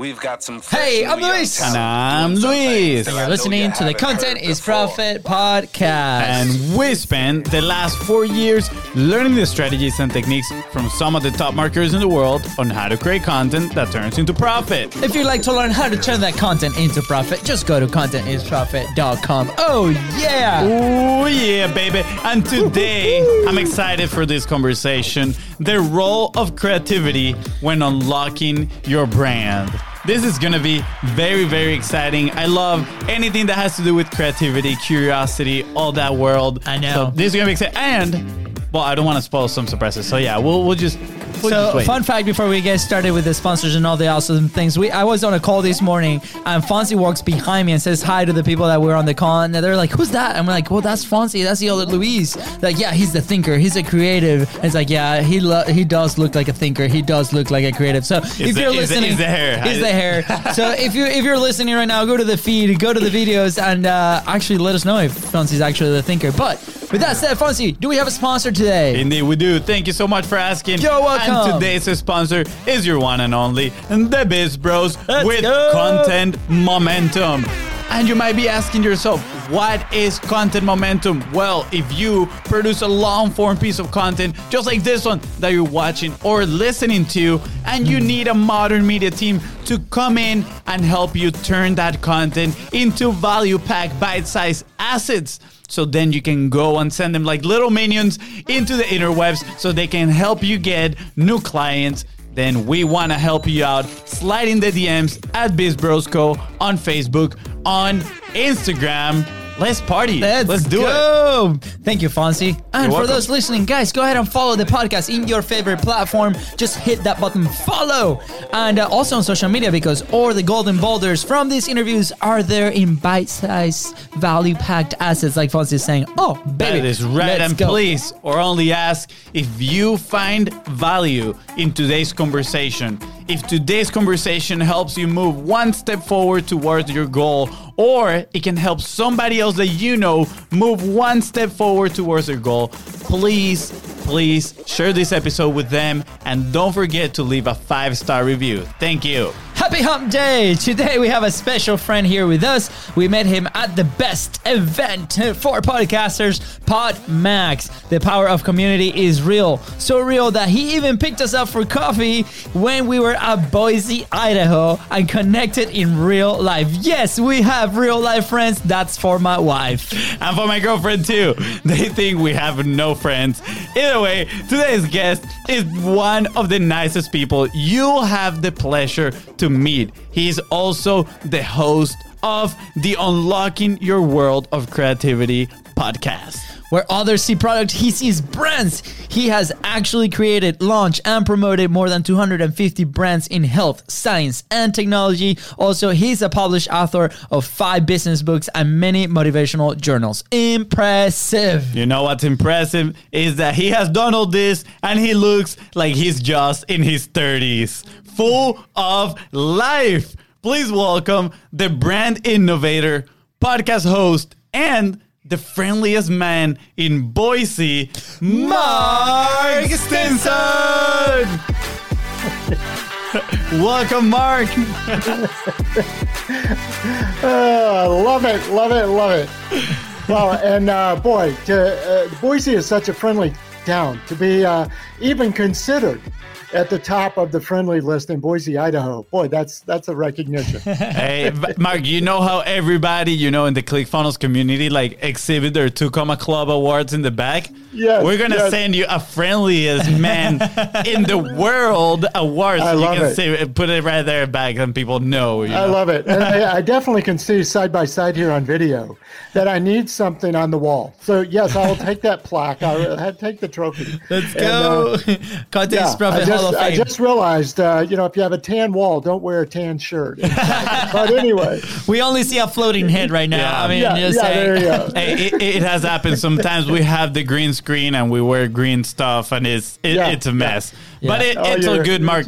We've got some. Hey, I'm Luis. And I'm Luis. And you're listening to the Content is Profit podcast. And we spent the last four years learning the strategies and techniques from some of the top marketers in the world on how to create content that turns into profit. if you'd like to learn how to turn that content into profit, just go to contentisprofit.com. Oh, yeah. Oh, yeah, baby. And today, I'm excited for this conversation the role of creativity when unlocking your brand. This is to be very, very exciting. I love anything that has to do with creativity, curiosity, all that world. I know. So this is to be exciting. And, well, I don't want to spoil some surprises. So, yeah, we'll, we'll just. We'll So, wait. fun fact before we get started with the sponsors and all the awesome things, we I was on a call this morning and Fonzie walks behind me and says hi to the people that were on the call and they're like, "Who's that?" And I'm like, "Well, that's Fonzie. That's the other Luis." Like, yeah, he's the thinker. He's a creative. And it's like, yeah, he lo- he does look like a thinker. He does look like a creative. So if the- you're listening, it's the hair. It's the hair. so if you if you're listening right now, go to the feed, go to the videos, and uh, actually let us know if Fonzie's actually the thinker. But with that said, Fonzie, do we have a sponsor today? Indeed, we do. Thank you so much for asking. You're welcome. And today's sponsor is your one and only, the Biz Bros Let's with go. content momentum. And you might be asking yourself, what is content momentum? Well, if you produce a long form piece of content, just like this one that you're watching or listening to, and you need a modern media team to come in and help you turn that content into value packed bite sized assets. So then you can go and send them like little minions into the interwebs so they can help you get new clients. Then we want to help you out. Slide in the DMs at BizBrosco on Facebook, on Instagram. Let's party. Let's, do it. go. Thank you, Fonzie. And You're for welcome. those listening, guys, go ahead and follow the podcast in your favorite platform. Just hit that button, follow, and uh, also on social media because all the golden boulders from these interviews are there in bite-sized, value-packed assets, like Fonzie is saying. Oh, baby, That is right. let's And go. please, or only ask if you find value in today's conversation. If today's conversation helps you move one step forward towards your goal, or it can help somebody else that you know move one step forward towards their goal, please, please share this episode with them and don't forget to leave a five star review. Thank you. Happy Hump Day! Today we have a special friend here with us. We met him at the best event for podcasters, PodMax. The power of community is real. So real that he even picked us up for coffee when we were at Boise, Idaho, and connected in real life. Yes, we have real life friends. That's for my wife. and for my girlfriend too. They think we have no friends. Either way, today's guest is one of the nicest people you'll have the pleasure to meet. He's also the host of the Unlocking Your World of Creativity podcast. Where others see product, he sees brands. He has actually created, launched, and promoted more than 250 brands in health, science, and technology. Also, he's a published author of five business books and many motivational journals. Impressive. You know what's impressive is that he has done all this and he looks like he's just in his 30s, full of life. Please welcome the brand innovator, podcast host, and the friendliest man in Boise, Mark Stinson. welcome, Mark. Uh, love it, love it, love it. Well, and uh, boy, to, uh, Boise is such a friendly to be uh, even considered at the top of the friendly list in Boise, Idaho. Boy, that's that's a recognition. hey, Mark, you know how everybody, you know, in the ClickFunnels community, like exhibit their two comma Club awards in the back? Yes, We're going to yes. send you a friendliest man in the world award. I so you can it. say, put it right there back and people know. You I know? love it, and I, I definitely can see side by side here on video that I need something on the wall. So yes, I will take that plaque. I'll uh, take the trophy. Let's And, uh, go. Content is I Profit just, Hall of I just realized, uh, you know, if you have a tan wall, don't wear a tan shirt. but anyway, we only see a floating head right now. Yeah. I mean, yeah, yeah, saying. there you go. Hey, it, it has happened. Sometimes we have the green screen and we wear green stuff, and it's it, Yeah, it's a mess. yeah. But it, Oh, it's a good, Mark.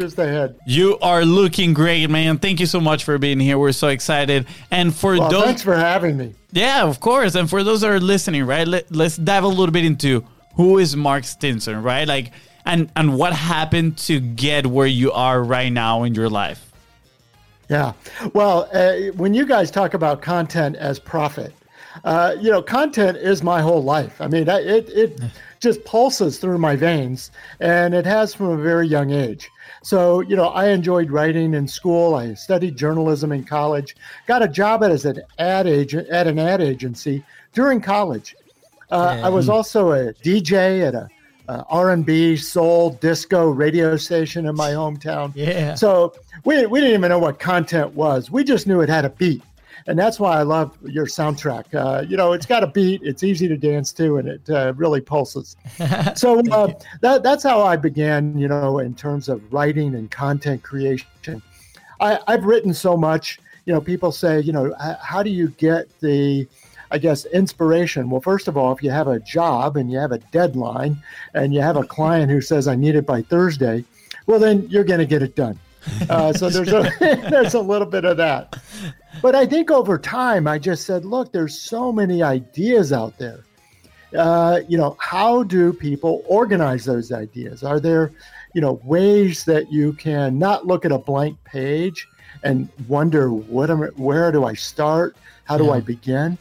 You are looking great, man. Thank you so much for being here. We're so excited. And for Well, those, thanks for having me. yeah, of course. And for those that are listening, right? Let, let's dive a little bit into who is Mark Stinson, right? Like, and and what happened to get where you are right now in your life. Yeah. Well, uh, when you guys talk about content as profit, uh, you know, content is my whole life. I mean, it it just pulses through my veins, and it has from a very young age. So, you know, I enjoyed writing in school. I studied journalism in college. Got a job as an ad agent at an ad agency during college. Uh, I was also a DJ at a uh, R&B, soul, disco radio station in my hometown. Yeah. So we, we didn't even know what content was. We just knew it had a beat. And that's why I love your soundtrack. Uh, you know, it's got a beat, it's easy to dance to, and it uh, really pulses. so uh, that, that's how I began, you know, in terms of writing and content creation. I, I've written so much. You know, people say, you know, how do you get the I guess, inspiration. Well, first of all, if you have a job and you have a deadline and you have a client who says, I need it by Thursday, well, then you're going to get it done. Uh, so there's a, there's a little bit of that. But I think over time, I just said, look, there's so many ideas out there. Uh, you know, how do people organize those ideas? Are there, you know, ways that you can not look at a blank page and wonder what am, where do I start? How do yeah. I begin?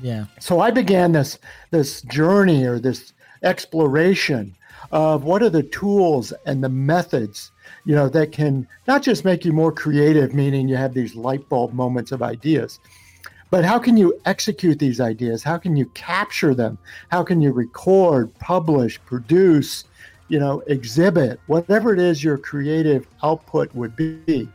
Yeah. So I began this this journey or this exploration of what are the tools and the methods you know that can not just make you more creative meaning you have these light bulb moments of ideas but how can you execute these ideas? How can you capture them? How can you record publish produce you know exhibit? Whatever it is your creative output would be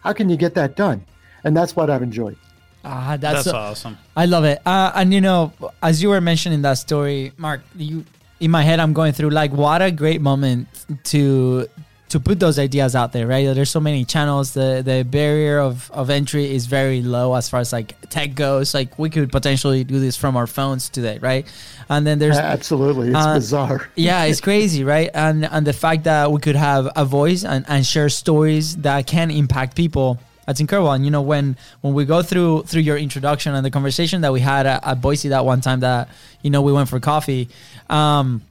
how can you get that done? And that's what i've enjoyed. Ah, that's, That's awesome. I love it. Uh, and you know, as you were mentioning that story, Mark, you in my head, I'm going through like what a great moment to to put those ideas out there, right? There's so many channels. The the barrier of, of entry is very low as far as like tech goes. Like we could potentially do this from our phones today, right? And then there's absolutely it's uh, bizarre. yeah, it's crazy, right? And and the fact that we could have a voice and, and share stories that can impact people that's incredible. And you know, when when we go through through your introduction and the conversation that we had at, at Boise that one time that you know we went for coffee, um,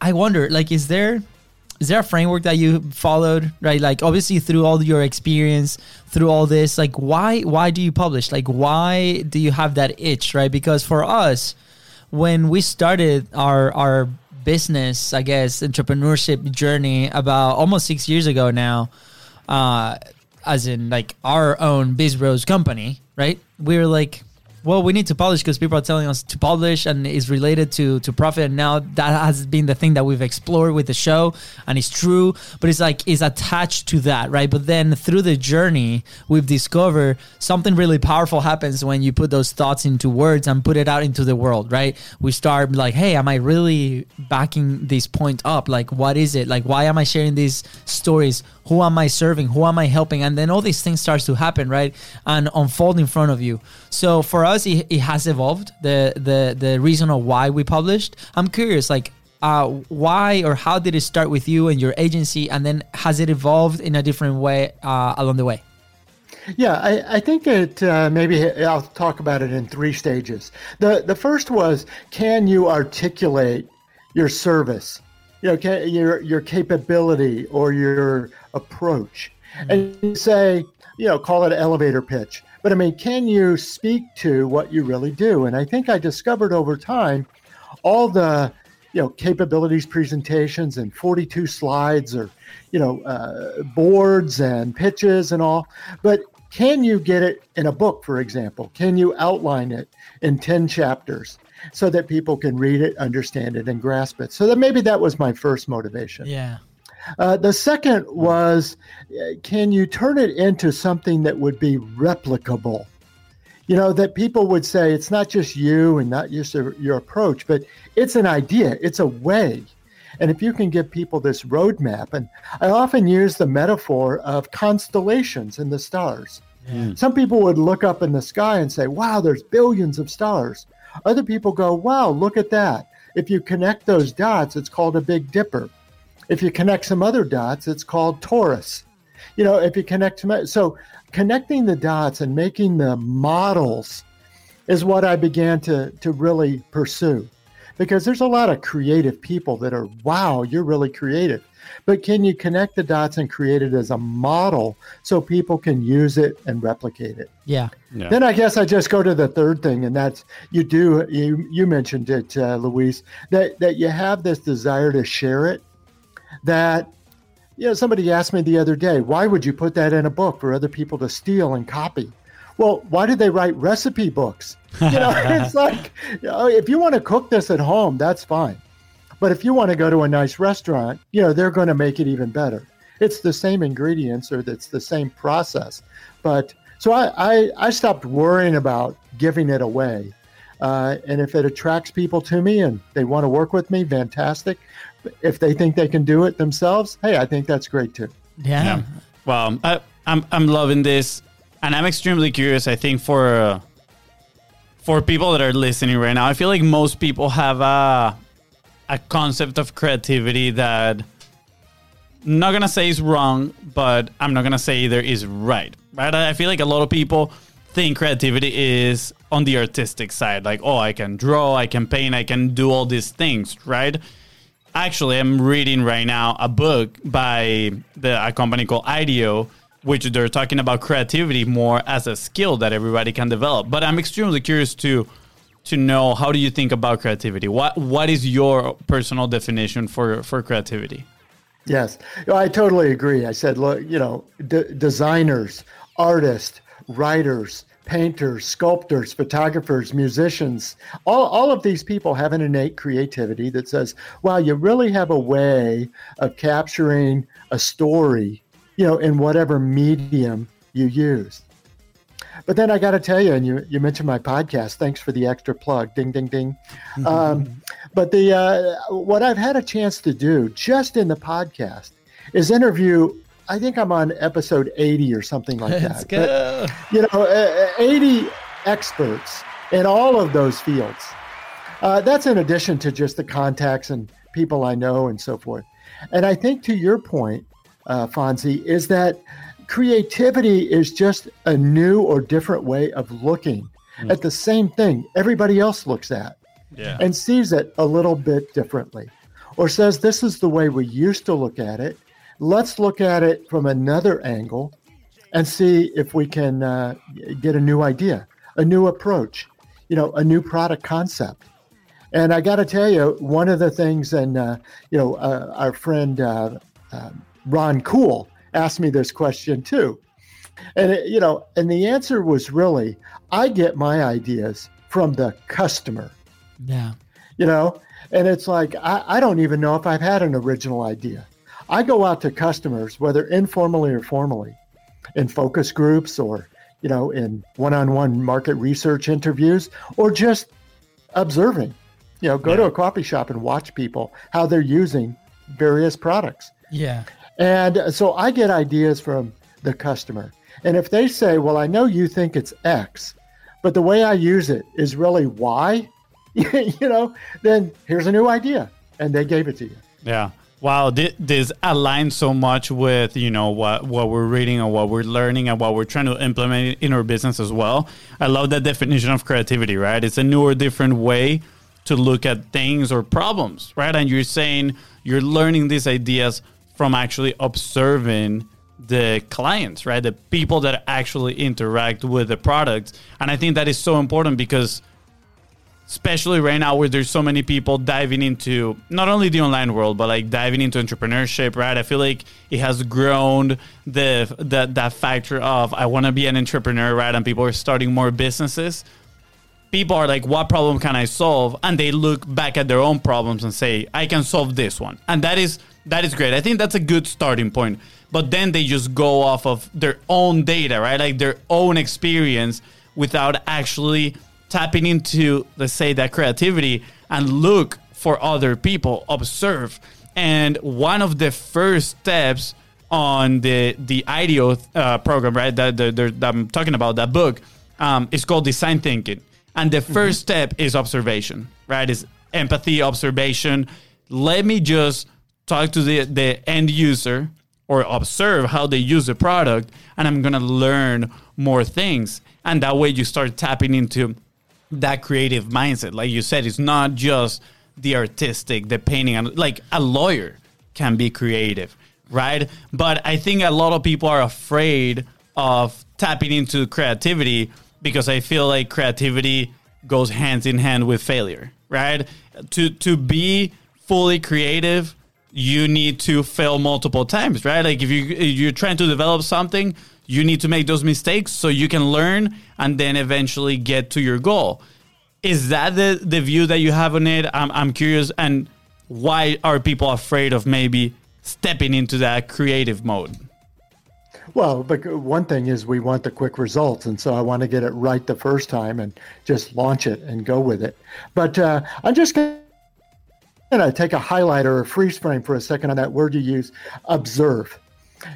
I wonder, like, is there is there a framework that you followed right? Like obviously through all your experience through all this like why why do you publish? Like why do you have that itch right? Because for us when we started our our business i guess entrepreneurship journey about almost six years ago now uh as in like our own Biz Bros company, right? We were like, well, we need to publish because people are telling us to publish and is related to to profit. And now that has been the thing that we've explored with the show, and it's true. But it's like is attached to that, right? But then through the journey, we've discovered something really powerful happens when you put those thoughts into words and put it out into the world, right? We start like, hey, am I really backing this point up? Like, what is it? Like, why am I sharing these stories? Who am I serving? Who am I helping? And then all these things starts to happen, right? And unfold in front of you. So for us, it, it has evolved. The the the reason of why we published. I'm curious, like uh, why or how did it start with you and your agency, and then has it evolved in a different way uh, along the way? Yeah, I, I think it uh, maybe I'll talk about it in three stages. The the first was can you articulate your service, you know, your your capability or your approach, mm-hmm. and say you know call it an elevator pitch. But I mean, can you speak to what you really do? And I think I discovered over time all the you know capabilities presentations and 42 slides or you know uh, boards and pitches and all but can you get it in a book for example can you outline it in 10 chapters so that people can read it understand it and grasp it so that maybe that was my first motivation yeah uh, the second was uh, can you turn it into something that would be replicable? You know, that people would say it's not just you and not just a, your approach, but it's an idea, it's a way. And if you can give people this roadmap, and I often use the metaphor of constellations and the stars. Yeah. Some people would look up in the sky and say, wow, there's billions of stars. Other people go, wow, look at that. If you connect those dots, it's called a Big Dipper. If you connect some other dots, it's called Taurus. You know, if you connect some, so connecting the dots and making the models is what I began to to really pursue, because there's a lot of creative people that are wow, you're really creative, but can you connect the dots and create it as a model so people can use it and replicate it? Yeah. Yeah. Then I guess I just go to the third thing, and that's you do you you mentioned it, uh, Luis, that that you have this desire to share it. That you know, somebody asked me the other day, why would you put that in a book for other people to steal and copy? Well, why did they write recipe books? You know, it's like you know, if you want to cook this at home, that's fine. But if you want to go to a nice restaurant, you know, they're going to make it even better. It's the same ingredients or it's the same process. But so I, I, I stopped worrying about giving it away. Uh, and if it attracts people to me and they want to work with me, fantastic. If they think they can do it themselves, hey, I think that's great too. Yeah. Yeah. Well, I, I'm I'm loving this, and I'm extremely curious. I think for uh, for people that are listening right now, I feel like most people have a a concept of creativity that I'm not gonna say is wrong, but I'm not gonna say either is right. Right? I feel like a lot of people think creativity is on the artistic side, like oh, I can draw, I can paint, I can do all these things, right? actually i'm reading right now a book by the, a company called IDEO which they're talking about creativity more as a skill that everybody can develop but i'm extremely curious to to know how do you think about creativity what what is your personal definition for for creativity Yes, I totally agree. I said, look, you know, d- designers, artists, writers, painters, sculptors, photographers, musicians, all, all of these people have an innate creativity that says, wow, you really have a way of capturing a story, you know, in whatever medium you use. But then I got to tell you, and you, you mentioned my podcast. Thanks for the extra plug. Ding, ding, ding. Um, but the uh, what I've had a chance to do just in the podcast is interview. I think I'm on episode 80 or something like Let's that. go. But, you know, uh, 80 experts in all of those fields. Uh, that's in addition to just the contacts and people I know and so forth. And I think to your point, uh, Fonzie, is that creativity is just a new or different way of looking at the same thing everybody else looks at yeah. and sees it a little bit differently or says this is the way we used to look at it. Let's look at it from another angle and see if we can uh, get a new idea a new approach you know a new product concept. And i got to tell you one of the things and uh, you know uh, our friend uh, uh, ron cool asked me this question too. And it, you know and the answer was really i get my ideas from the customer. Yeah. you know and it's like I, I don't even know if i've had an original idea. I go out to customers whether informally or formally in focus groups or you know in one-on-one market research interviews or just observing. You know go to a coffee shop and watch people how they're using various products. Yeah. And so I get ideas from the customer. And if they say, well, I know you think it's X, but the way I use it is really Y, you know, then here's a new idea. And they gave it to you. Yeah. Wow, this aligns so much with you know what what we're reading and what we're learning and what we're trying to implement in our business as well. I love that definition of creativity, right? It's a new or different way to look at things or problems, right? And you're saying you're learning these ideas from actually observing the clients, right? The people that actually interact with the product. And I think that is so important because especially right now where there's so many people diving into not only the online world but like diving into entrepreneurship right? I feel like it has grown the, the that factor of i want to be an entrepreneur right? And people are starting more businesses. People are like what problem can i solve? And they look back at their own problems and say i can solve this one. And that is that is great. I think that's a good starting point. But then they just go off of their own data right? Like their own experience without actually tapping into let's say that creativity and look for other people observe. And one of the first steps on the the IDEO uh, program right that, that, that i'm talking about that book um, is called design thinking. And the 1st step is observation right? Is empathy observation. Let me just talk to the, the end user or observe how they use the product and i'm gonna learn more things and that way you start tapping into that creative mindset like you said it's not just the artistic the painting like a lawyer can be creative, right? But I think a lot of people are afraid of tapping into creativity because I feel like creativity goes hands in hand with failure, right? To to be fully creative, you need to fail multiple times, right? Like if you you're trying to develop something, you need to make those mistakes so you can learn and then eventually get to your goal. Is that the the view that you have on it? I'm I'm curious and why are people afraid of maybe stepping into that creative mode? Well, but one thing is we want the quick results, and so I want to get it right the first time and just launch it and go with it. But uh, I'm just going to take a highlighter or a freeze frame for a second on that word you use, observe.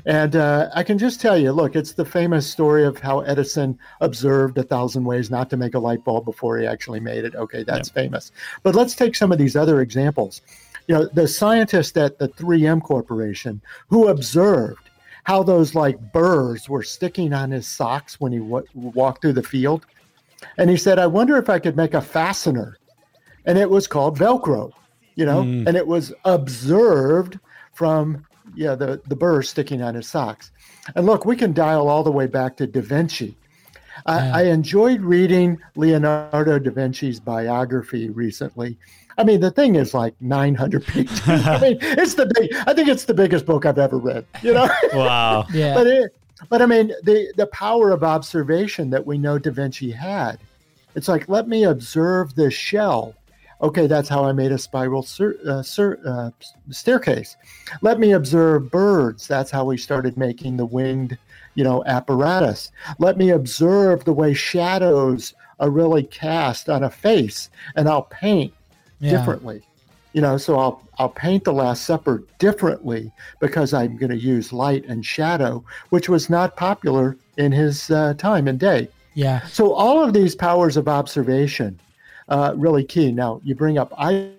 And uh, I can just tell you, look, it's the famous story of how Edison observed a thousand ways not to make a light bulb before he actually made it. Okay, that's yep. famous. But let's take some of these other examples. You know, the scientist at the 3M Corporation who observed how those like burrs were sticking on his socks when he w- walked through the field. And he said, I wonder if I could make a fastener. And it was called Velcro, you know, mm. and it was observed from yeah, the, the burr sticking on his socks. And look, we can dial all the way back to Da Vinci. I, I enjoyed reading Leonardo da Vinci's biography recently. I mean, the thing is like 900 pages. I mean, it's the big. I think it's the biggest book I've ever read. You know? Wow. yeah. But it, but I mean, the the power of observation that we know Da Vinci had. It's like let me observe this shell okay, that's how I made a spiral sur- uh, sur- uh, staircase. Let me observe birds. That's how we started making the winged, you know, apparatus. Let me observe the way shadows are really cast on a face, and I'll paint yeah. differently. You know, so I'll I'll paint the Last Supper differently because I'm going to use light and shadow, which was not popular in his uh, time and day. Yeah. So all of these powers of observation uh, really key. Now, you bring up I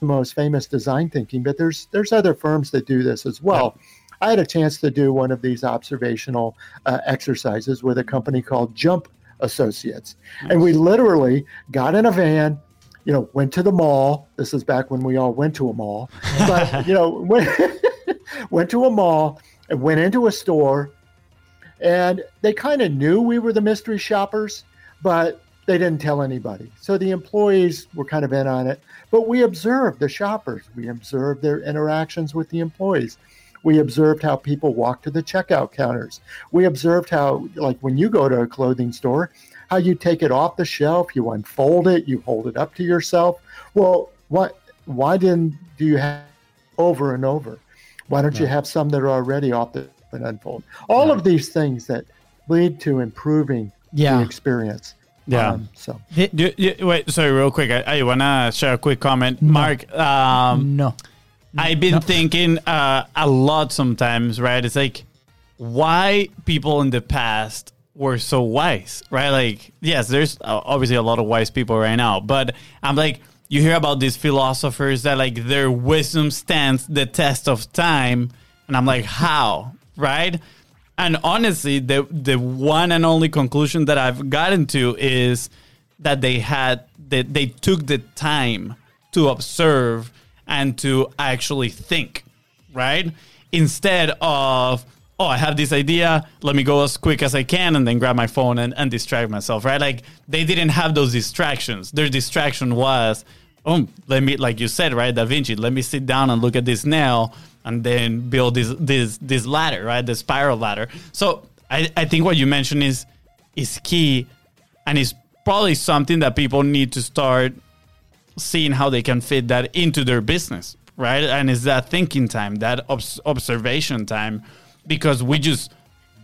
the most famous design thinking, but there's there's other firms that do this as well. I had a chance to do one of these observational uh, exercises with a company called Jump Associates, nice. and we literally got in a van. You know, went to the mall. This is back when we all went to a mall, but you know, went, went to a mall and went into a store, and they kind of knew we were the mystery shoppers, but they didn't tell anybody. So the employees were kind of in on it, but we observed the shoppers. We observed their interactions with the employees. We observed how people walk to the checkout counters. We observed how, like when you go to a clothing store, how you take it off the shelf, you unfold it, you hold it up to yourself. Well, what? Why didn't do you have over and over? Why don't you have some that are already off the and unfold? All of these things that lead to improving yeah. the experience. Yeah. Um, so do, do, wait, sorry, real quick. I, I wanna share a quick comment, no. Mark. Um, no. I've been no. thinking uh, a lot sometimes, right? It's like why people in the past were so wise, right? Like, yes, there's obviously a lot of wise people right now, but I'm like, you hear about these philosophers that like their wisdom stands the test of time, and I'm like, how, right? And honestly, the the one and only conclusion that I've gotten to is that they had that they took the time to observe and to actually think, right? Instead of oh, I have this idea, let me go as quick as I can and then grab my phone and, and distract myself, right? Like they didn't have those distractions. Their distraction was, oh, let me, like you said, right, Da Vinci, let me sit down and look at this nail and then build this this this ladder, right? The spiral ladder. So I, I think what you mentioned is is key and is probably something that people need to start seeing how they can fit that into their business, right? And is that thinking time, that obs- observation time, because we just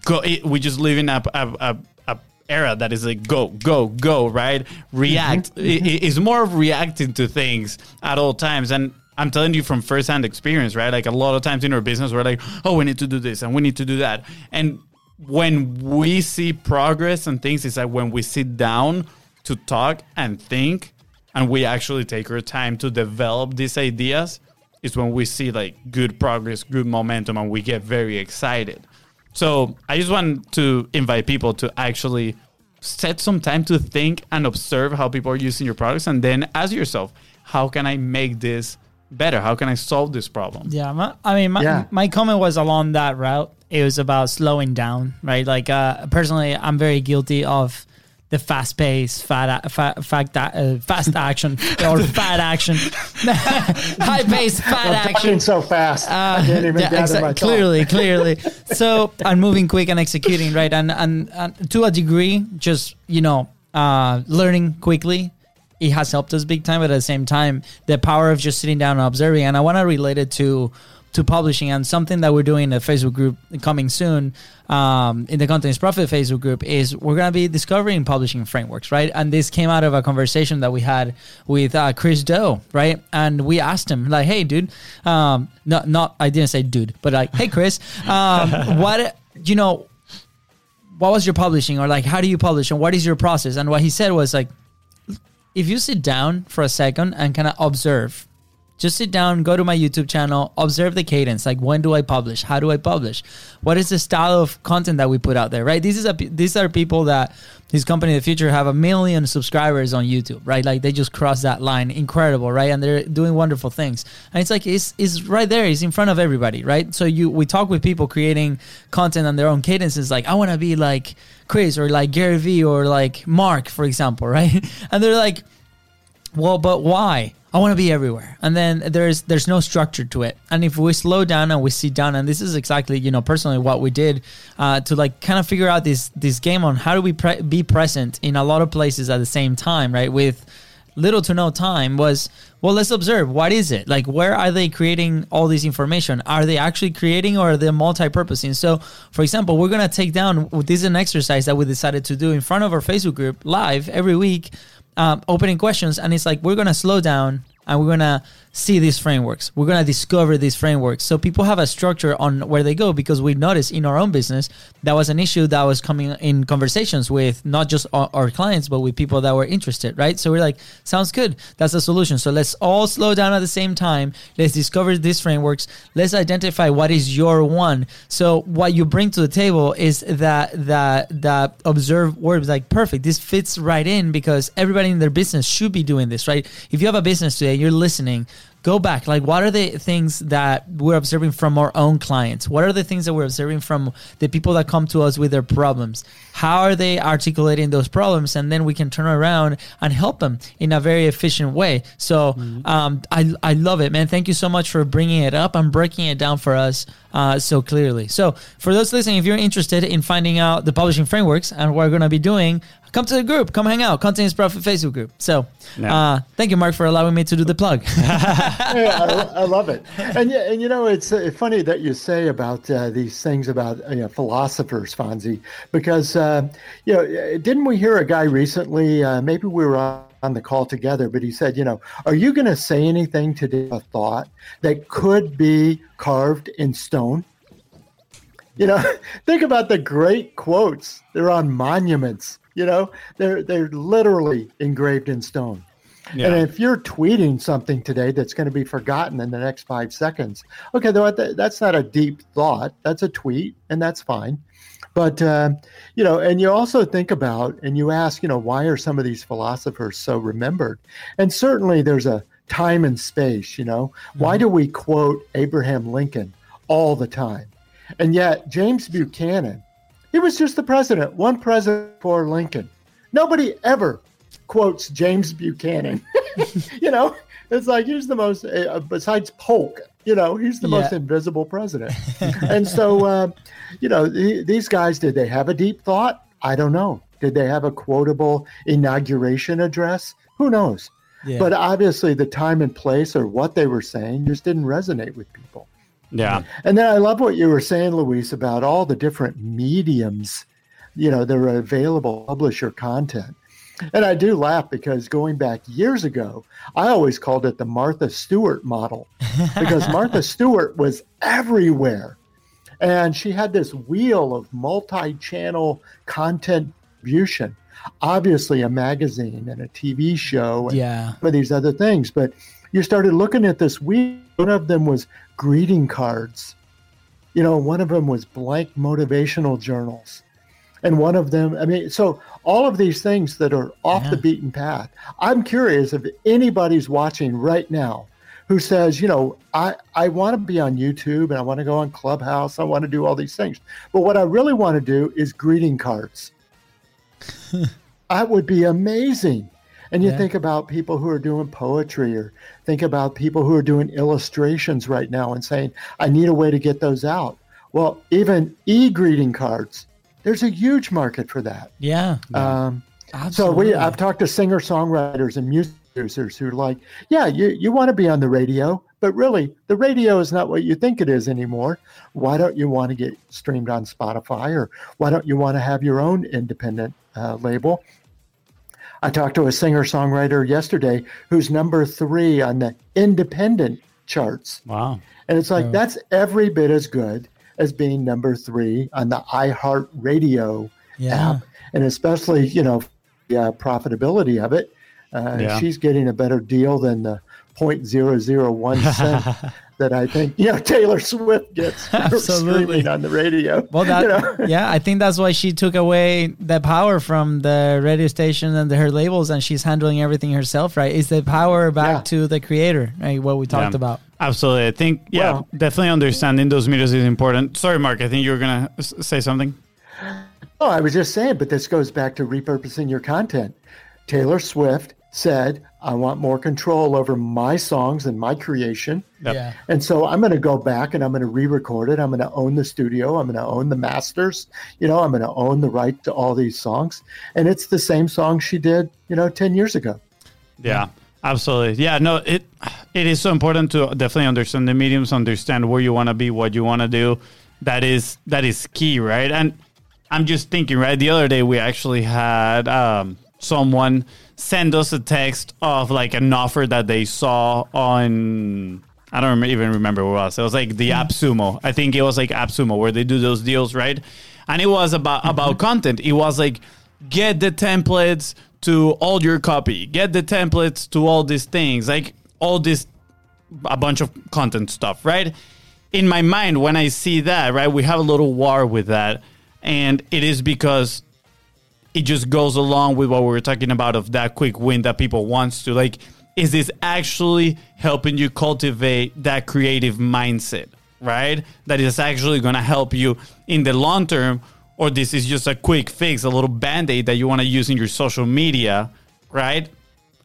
go, we just live in a, a, a, a era that is like go, go, go, right? React mm-hmm. is more of reacting to things at all times, and I'm telling you from firsthand experience, right? Like a lot of times in our business, we're like, oh, we need to do this and we need to do that. And when we see progress and things, it's like when we sit down to talk and think and we actually take our time to develop these ideas, is when we see like good progress, good momentum, and we get very excited. So I just want to invite people to actually set some time to think and observe how people are using your products and then ask yourself, how can I make this better? How can I solve this problem? Yeah, my, I mean, my, Yeah. my comment was along that route. It was about slowing down, right? Like, uh, personally, I'm very guilty of the fast pace, fat, a- fat, uh, fast action or fat action, high pace, fat I'm action. talking so fast. I can't even Uh, Yeah, gather exa- my clearly, clearly. So and moving quick and executing right, and and, and to a degree, just you know, uh, learning quickly. It has helped us big time, but at the same time, the power of just sitting down and observing. And I want to relate it to to publishing and something that we're doing in the Facebook group coming soon um, in the Content is Profit Facebook group is we're going to be discovering publishing frameworks, right? And this came out of a conversation that we had with uh, Chris Do, right? And we asked him, like, hey, dude, um, not, not, I didn't say dude, but like, hey, Chris, um, what, you know, what was your publishing or like, how do you publish and what is your process? And what he said was like, if you sit down for a second and kind of observe, just sit down, go to my YouTube channel, observe the cadence. Like, when do I publish? How do I publish? What is the style of content that we put out there? Right? These is a these are people that his company in The Futur have a million subscribers on YouTube. Right? Like they just crossed that line, incredible, right? And they're doing wonderful things. And it's like it's it's right there. It's in front of everybody, right? So you we talk with people creating content on their own cadences. Like I want to be like Chris or like Gary Vee or like Mark, for example, right? And they're like well, but why? I want to be everywhere. And then there's there's no structure to it. And if we slow down and we sit down, and this is exactly you know personally what we did uh, to like kind of figure out this this game on how do we pre- be present in a lot of places at the same time, right? With little to no time was well let's observe what is it like where are they creating all this information are they actually creating or are they multi-purposing so for example we're going to take down this is an exercise that we decided to do in front of our facebook group live every week um, opening questions and it's like we're to slow down and we're to see these frameworks. We're going to discover these frameworks. So people have a structure on where they go because we noticed in our own business that was an issue that was coming in conversations with not just our, our clients but with people that were interested right? So we're like sounds good. That's a solution. So let's all slow down at the same time. Let's discover these frameworks. Let's identify what is your one. So what you bring to the table is that that that observe word like perfect. This fits right in because everybody in their business should be doing this right? If you have a business today you're listening go back. Like what are the things that we're observing from our own clients? What are the things that we're observing from the people that come to us with their problems? How are they articulating those problems? And then we can turn around and help them in a very efficient way. So um, I, I love it man. Thank you so much for bringing it up and breaking it down for us uh, so clearly. So for those listening if you're interested in finding out the publishing frameworks and what we're going to be doing come to the group come hang out content is profit facebook group so Yeah. uh, thank you mark for allowing me to do the plug yeah, I, I love it. And yeah, and you know, it's uh, funny that you say about uh, these things about you know, philosophers, Fonzie, because uh, you know, didn't we hear a guy recently? Uh, maybe we were on on the call together, but he said, you know, are you going to say anything today? A thought that could be carved in stone. You know, think about the great quotes. They're on monuments. You know, they're they're literally engraved in stone. Yeah. And if you're tweeting something today that's going to be forgotten in the next five seconds, okay, though that's not a deep thought. That's a tweet, and that's fine. But uh, you know, and you also think about, and you ask, you know, why are some of these philosophers so remembered? And certainly, there's a time and space. You know, why do we quote Abraham Lincoln all the time? And yet, James Buchanan, he was just the president, one president for Lincoln. Nobody ever quotes James Buchanan. you know, it's like he's the most, uh, besides Polk, you know, he's the most invisible president. and so, uh, you know, th- these guys, did they have a deep thought? I don't know. Did they have a quotable inauguration address? Who knows? Yeah. But obviously, the time and place or what they were saying just didn't resonate with people. Yeah. And then I love what you were saying, Luis, about all the different mediums, you know, that are available publisher content. And I do laugh because going back years ago, I always called it the Martha Stewart model because Martha Stewart was everywhere. And she had this wheel of multi channel content distribution, obviously, a magazine and a TV show and yeah some of these other things. But you started looking at this wheel. One of them was greeting cards. You know, one of them was blank motivational journals. And one of them, I mean, so all of these things that are off the beaten path. I'm curious if anybody's watching right now who says, you know, I, I want to be on YouTube and I want to go on Clubhouse. I want to do all these things. But what I really want to do is greeting cards. that would be amazing. And you Yeah. think about people who are doing poetry or think about people who are doing illustrations right now and saying, I need a way to get those out. Well, even e greeting cards, there's a huge market for that. Yeah. Um, so we, I've talked to singer songwriters and music producers who are like, yeah, you, you want to be on the radio, but really the radio is not what you think it is anymore. Why don't you want to get streamed on Spotify or why don't you want to have your own independent uh, label? I talked to a singer songwriter yesterday who's number three on the independent charts. Wow. And it's like, that's every bit as good as being number three on the iHeart Radio Yeah. app, and especially you know the uh, profitability of it. Uh, Yeah. She's getting a better deal than the 0.001 cent that I think you know Taylor Swift gets for Absolutely. on the radio. Well, that you know? yeah, I think that's why she took away the power from the radio station and her labels, and she's handling everything herself. Right? Is the power back Yeah. to the creator? Right? What we talked Yeah. about. Absolutely. I think, yeah, Well- definitely understanding those meters is important. Sorry, Mark. I think you were going to say something. Oh, I was just saying, but this goes back to repurposing your content. Taylor Swift said, "I want more control over my songs and my creation." Yep. Yeah. And so I'm going to go back and I'm going to re-record it. I'm going to own the studio. I'm going to own the masters. You know, I'm going to own the right to all these songs. And it's the same song she did, you know, 10 years ago. Yeah, absolutely. Yeah, no, it it is so important to definitely understand the mediums, understand where you want to be, what you want to do. That is that is key, right? And I'm just thinking, right? The other day we actually had um, someone send us a text of like an offer that they saw on. I don't even remember what it was. It was like the mm-hmm. AppSumo. I think it was like AppSumo where they do those deals, right? And it was about mm-hmm. about content. It was like get the templates to all your copy, get the templates to all these things, like all this a bunch of content stuff, right? In my mind, when I see that, right, we have a little war with that. And it is because it just goes along with what we were talking about of that quick win that people wants to. Like, is this actually helping you cultivate that creative mindset, right? That is actually going to help you in the long term, or this is just a quick fix, a little band aid that you want to use in your social media, right?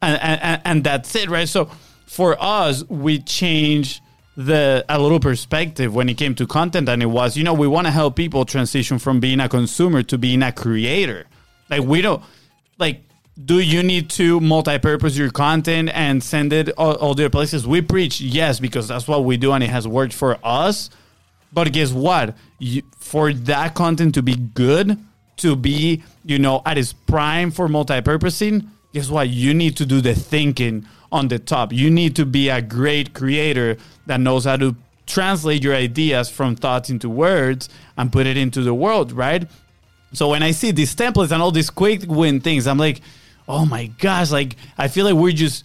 And, and, and that's it, right? So for us, we changed the a little perspective when it came to content, and it was, you know, we want to help people transition from being a consumer to being a creator. Like we don't like. Do you need to multi-purpose your content and send it all, all the places? We preach yes because that's what we do and it has worked for us. But guess what? You, for that content to be good, to be you know at its prime for multi-purposing, guess what? You need to do the thinking on the top. You need to be a great creator that knows how to translate your ideas from thoughts into words and put it into the world, right? So when I see these templates and all these quick win things, I'm like, oh my gosh, like I feel like we're just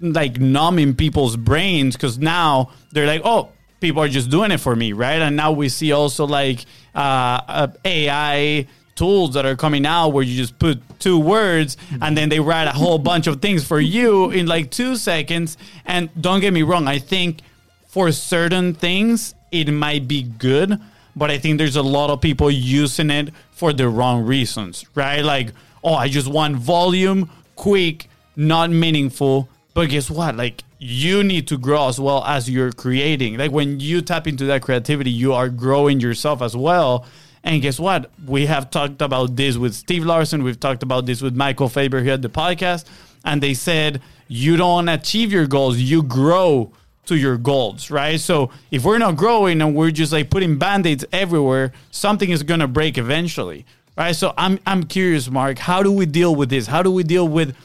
like numbing people's brains because now they're like, oh, people are just doing it for me, right? And now we see also like uh, uh, AI tools that are coming out where you just put two words and then they write a whole bunch of things for you in like two seconds. And don't get me wrong, I think for certain things it might be good, but I think there's a lot of people using it for the wrong reasons, right? Like, oh, I just want volume, quick, not meaningful. But guess what? Like, you need to grow as well as you're creating. Like, when you tap into that creativity, you are growing yourself as well. And guess what? We have talked about this with Steve Larsen. We've talked about this with Michael Faber here at the podcast. And they said, you don't achieve your goals, you grow to your goals, right? So if we're not growing and we're just like putting band-aids everywhere, something is gonna break eventually. Right. So I'm I'm curious, Mark, how do we deal with this? How do we deal with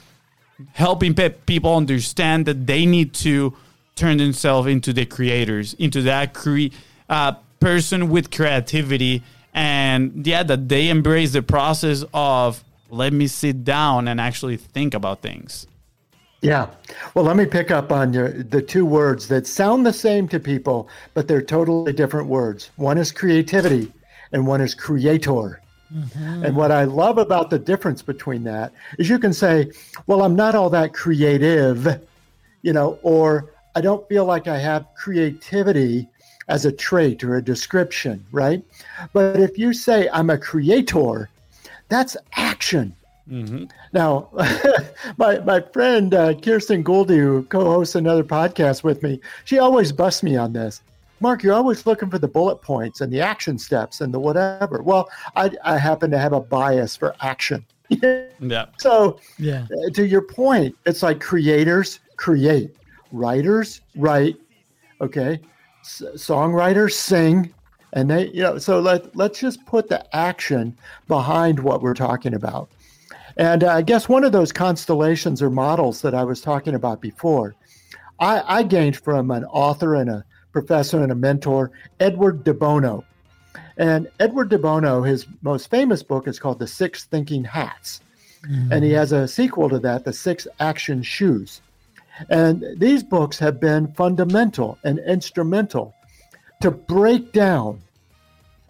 helping pe- people understand that they need to turn themselves into the creators, into that cre- uh, person with creativity, and yeah, that they embrace the process of let me sit down and actually think about things. Yeah. Well, let me pick up on your, the two words that sound the same to people, but they're totally different words. One is creativity and one is creator. Mm-hmm. And what I love about the difference between that is you can say, well, I'm not all that creative, you know, or I don't feel like I have creativity as a trait or a description, right? But if you say I'm a creator, that's action. Mm-hmm. Now, my my friend uh, Kirsten Goldie, who co-hosts another podcast with me, she always busts me on this. Mark, you're always looking for the bullet points and the action steps and the whatever. Well, I, I happen to have a bias for action. yeah. So, yeah. Uh, to your point, it's like creators create, writers write, okay, S- songwriters sing, and they, you know. So let let's just put the action behind what we're talking about. And uh, I guess one of those constellations or models that I was talking about before, I, I gained from an author and a professor and a mentor, Edward de Bono. And Edward de Bono, his most famous book is called The Six Thinking Hats. Mm-hmm. And he has a sequel to that, The Six Action Shoes. And these books have been fundamental and instrumental to break down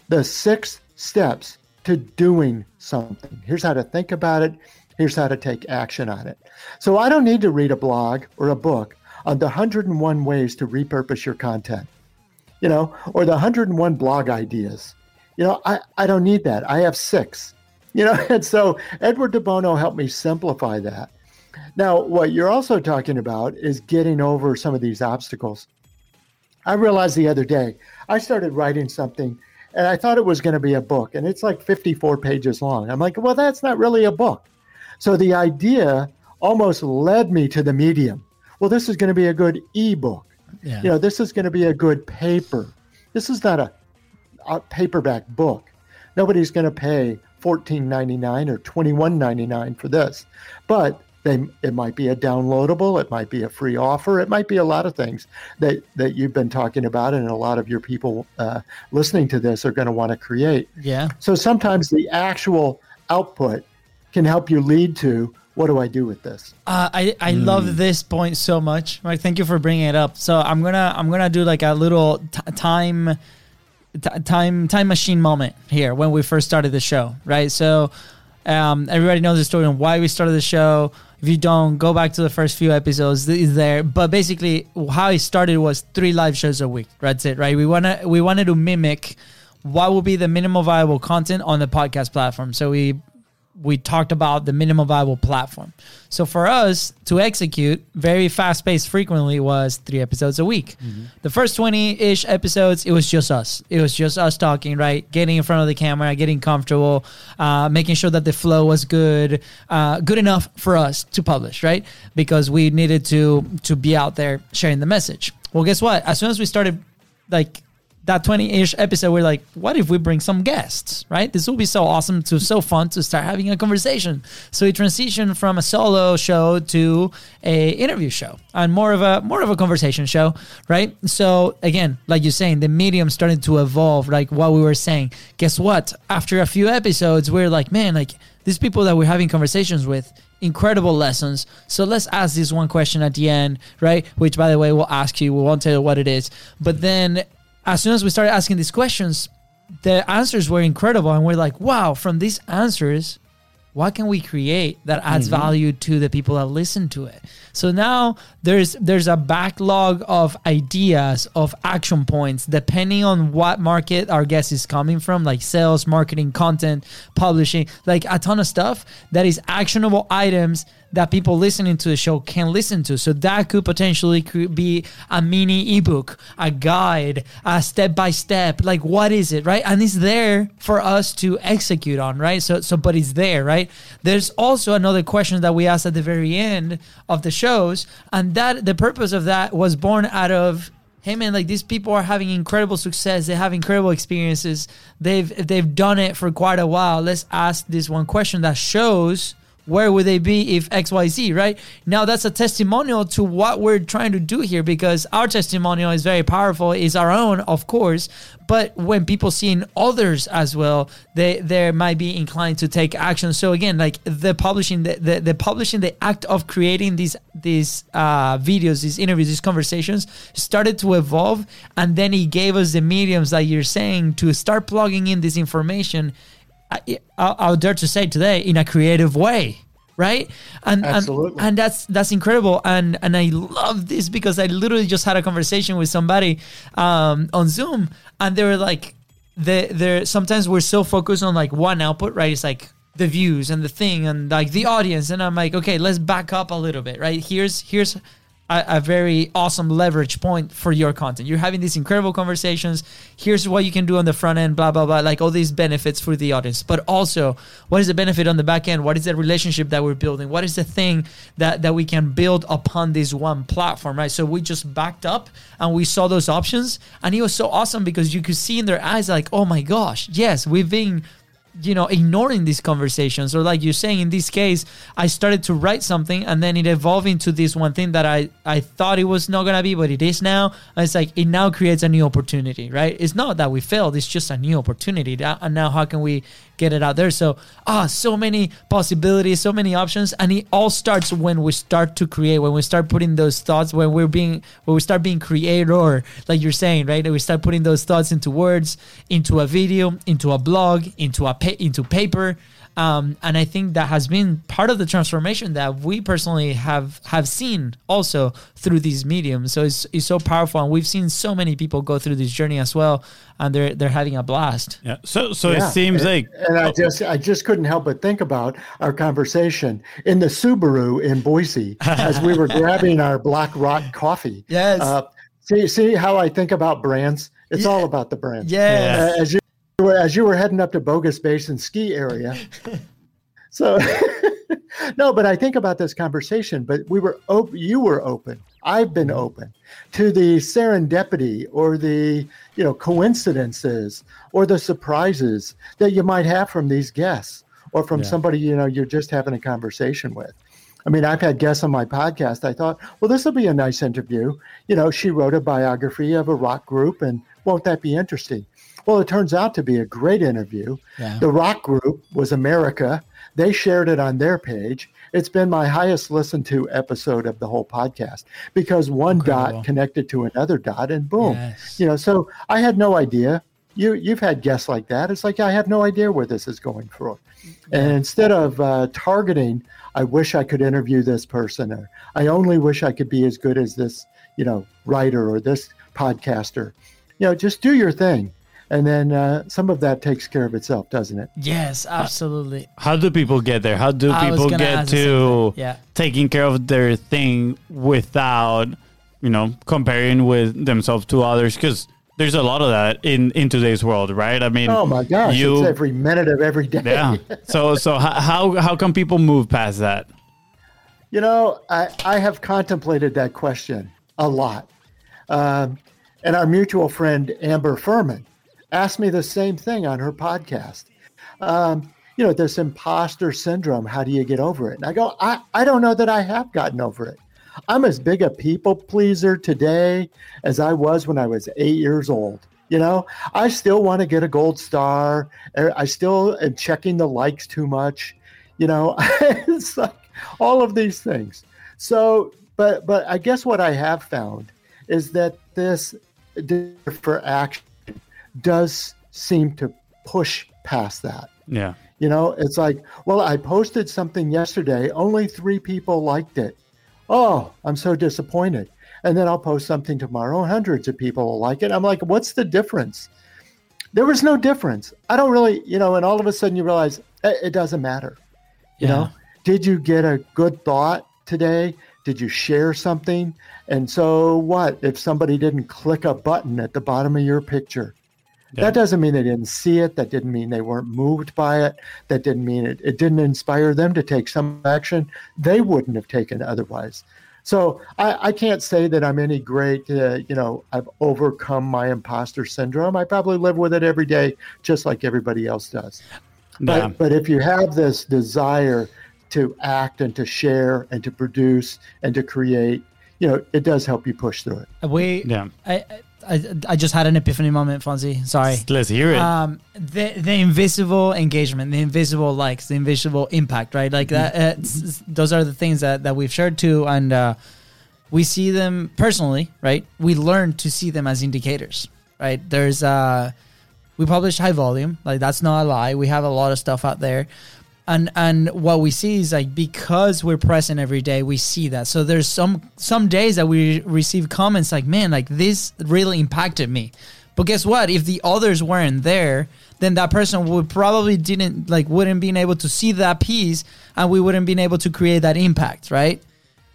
the six steps to doing something. Here's how to think about it. Here's how to take action on it. So I don't need to read a blog or a book on the 101 ways to repurpose your content, you know, or the 101 blog ideas. You know, I, I don't need that. I have six, you know, and so Edward de Bono helped me simplify that. Now, what you're also talking about is getting over some of these obstacles. I realized the other day, I started writing something and I thought it was going to be a book, and it's like 54 pages long. I'm like, well, that's not really a book. So the idea almost led me to the medium. Well, this is going to be a good ebook. Yeah. You know, this is going to be a good paper. This is not a, a paperback book. Nobody's going to pay $14.99 or $21.99 for this. But they, it might be a downloadable, it might be a free offer, it might be a lot of things that, that you've been talking about, and a lot of your people uh, listening to this are going to want to create. Yeah. So sometimes the actual output can help you lead to what do I do with this? Uh, I I mm. love this point so much. Right, thank you for bringing it up. So I'm gonna I'm gonna do like a little t- time. T- time time machine moment here when we first started the show right so um, everybody knows the story on why we started the show if you don't, go back to the first few episodes. Is there? But basically, how it started was three live shows a week. That's it, right? We wanna we wanted to mimic what will be the minimal viable content on the podcast platform. So we we talked about the minimum viable platform. So for us to execute very fast paced frequently was three episodes a week. Mm-hmm. The first 20 ish episodes, it was just us. It was just us talking, right? Getting in front of the camera, getting comfortable, uh, making sure that the flow was good, uh, good enough for us to publish, right? Because we needed to to be out there sharing the message. Well, guess what? As soon as we started like that 20-ish episode we're like what if we bring some guests right this will be so awesome to so fun to start having a conversation so we transitioned from a solo show to a interview show and more of a more of a conversation show right so again like you're saying the medium started to evolve like what we were saying guess what after a few episodes we're like man like these people that we're having conversations with incredible lessons. So let's ask this one question at the end, right? Which, by the way, we'll ask you. We won't tell you what it is. But then as soon as we started asking these questions, the answers were incredible. And we're like, wow, from these answers, what can we create that adds mm-hmm. value to the people that listen to it so now there's there's a backlog of ideas of action points depending on what market our guest is coming from like sales marketing content publishing like a ton of stuff that is actionable items that people listening to the show can listen to. So that could potentially be a mini ebook, a guide, a step by step. Like what is it, right? And it's there for us to execute on, right? So so but it's there, right? There's also another question that we asked at the very end of the shows, and that the purpose of that was born out of hey man like these people are having incredible success they have incredible experiences they've they've done it for quite a while let's ask this one question that shows where would they be if xyz right? Now that's a testimonial to what we're trying to do here because our testimonial is very powerful is our own of course but when people see in others as well they they might be inclined to take action. So again like the publishing the, the, the publishing the act of creating these these uh, videos these interviews these conversations started to evolve and then he gave us the mediums that you're saying to start plugging in this information I, will dare to say today in a creative way right? And and, and that's that's incredible. And and i love this because i literally just had a conversation with somebody um on zoom and they were like they they're sometimes we're so focused on like one output right? It's like the views and the thing and like the audience. And i'm like okay let's back up a little bit right? Here's here's a, a very awesome leverage point for your content. You're having these incredible conversations. Here's what you can do on the front end, blah, blah, blah, like all these benefits for the audience. But also, what is the benefit on the back end? What is the relationship that we're building? What is the thing that, that we can build upon this one platform, right? So we just backed up and we saw those options. And it was so awesome because you could see in their eyes, like, oh my gosh, yes, we've been you know ignoring these conversations. Or like you're saying in this case i started to write something and then it evolved into this one thing that i i thought it was not gonna be but it is now. And it's like it now creates a new opportunity right? It's not that we failed it's just a new opportunity. And now how can we get it out there. So ah so many possibilities so many options. And it all starts when we start to create when we start putting those thoughts when we're being when we start being creator like you're saying right? That we start putting those thoughts into words into a video into a blog into a pa- into paper um, and I think that has been part of the transformation that we personally have have seen also through these mediums. So it's, it's so powerful, and we've seen so many people go through this journey as well, and they're they're having a blast. Yeah. So so Yeah. it seems and, like and I just I just couldn't help but think about our conversation in the Subaru in Boise as we were grabbing our Black Rock coffee. Yes. Uh, see see how I think about brands. It's all about the brand. Yes. Uh, as you were as you were heading up to Bogus Basin ski area. so no, but I think about this conversation. But we were open. You were open. I've been mm-hmm. open to the serendipity or the you know coincidences or the surprises that you might have from these guests or from somebody you know you're just having a conversation with. I mean, I've had guests on my podcast. I thought, well, this will be a nice interview. You know, she wrote a biography of a rock group, and won't that be interesting? Well, it turns out to be a great interview. Yeah. The rock group was America. They shared it on their page. It's been my highest listened to episode of the whole podcast because one Incredible. dot connected to another dot, and boom. Yes. You know, so I had no idea. You you've had guests like that. It's like I have no idea where this is going for. And instead of uh, targeting, I wish I could interview this person, or I only wish I could be as good as this, you know, writer or this podcaster. You know, just do your thing, and then uh, some of that takes care of itself, doesn't it? Yes, absolutely. how do people get there? How do I people get ask the same to. Yeah. taking care of their thing without, you know, comparing with themselves to others? Because there's a lot of that in in today's world, right? I mean, Oh my gosh, you it's every minute of every day. yeah. So so how how how can people move past that? You know, I, I have contemplated that question a lot. Um, and our mutual friend, Amber Furman, asked me the same thing on her podcast. Um, you know, this imposter syndrome, how do you get over it? And I go, I, I don't know that I have gotten over it. I'm as big a people pleaser today as I was when I was eight years old. You know, I still want to get a gold star. Er, I still am checking the likes too much. You know, it's like all of these things. So, but but I guess what I have found is that this for action does seem to push past that. Yeah. You know, it's like, well, I posted something yesterday, only three people liked it. Oh, I'm so disappointed. And then I'll post something tomorrow, hundreds of people will like it. I'm like, what's the difference? There was no difference. I don't really, you know, and all of a sudden you realize it, it doesn't matter. You Yeah. know, did you get a good thought today? Did you share something? And so what if somebody didn't click a button at the bottom of your picture? Yeah. That doesn't mean they didn't see it. That didn't mean they weren't moved by it. That didn't mean it, it didn't inspire them to take some action they wouldn't have taken otherwise. So I, I can't say that I'm any great, uh, you know, I've overcome my imposter syndrome. I probably live with it every day, just like everybody else does. But, Yeah. but if you have this desire to act and to share and to produce and to create, you know, it does help you push through it. We, Yeah. I, I, I just had an epiphany moment, Fonzie. Sorry. Let's hear it. um the the invisible engagement the invisible likes the invisible impact right? Like that uh, s- s- those are the things that that we've shared too and uh we see them personally right? We learn to see them as indicators right? There's uh we publish high volume. Like that's not a lie. We have a lot of stuff out there and and what we see is like because we're present every day we see that. So there's some some days that we receive comments like man like this really impacted me. But guess what? If the others weren't there then that person would probably didn't like wouldn't been able to see that piece and we wouldn't been able to create that impact right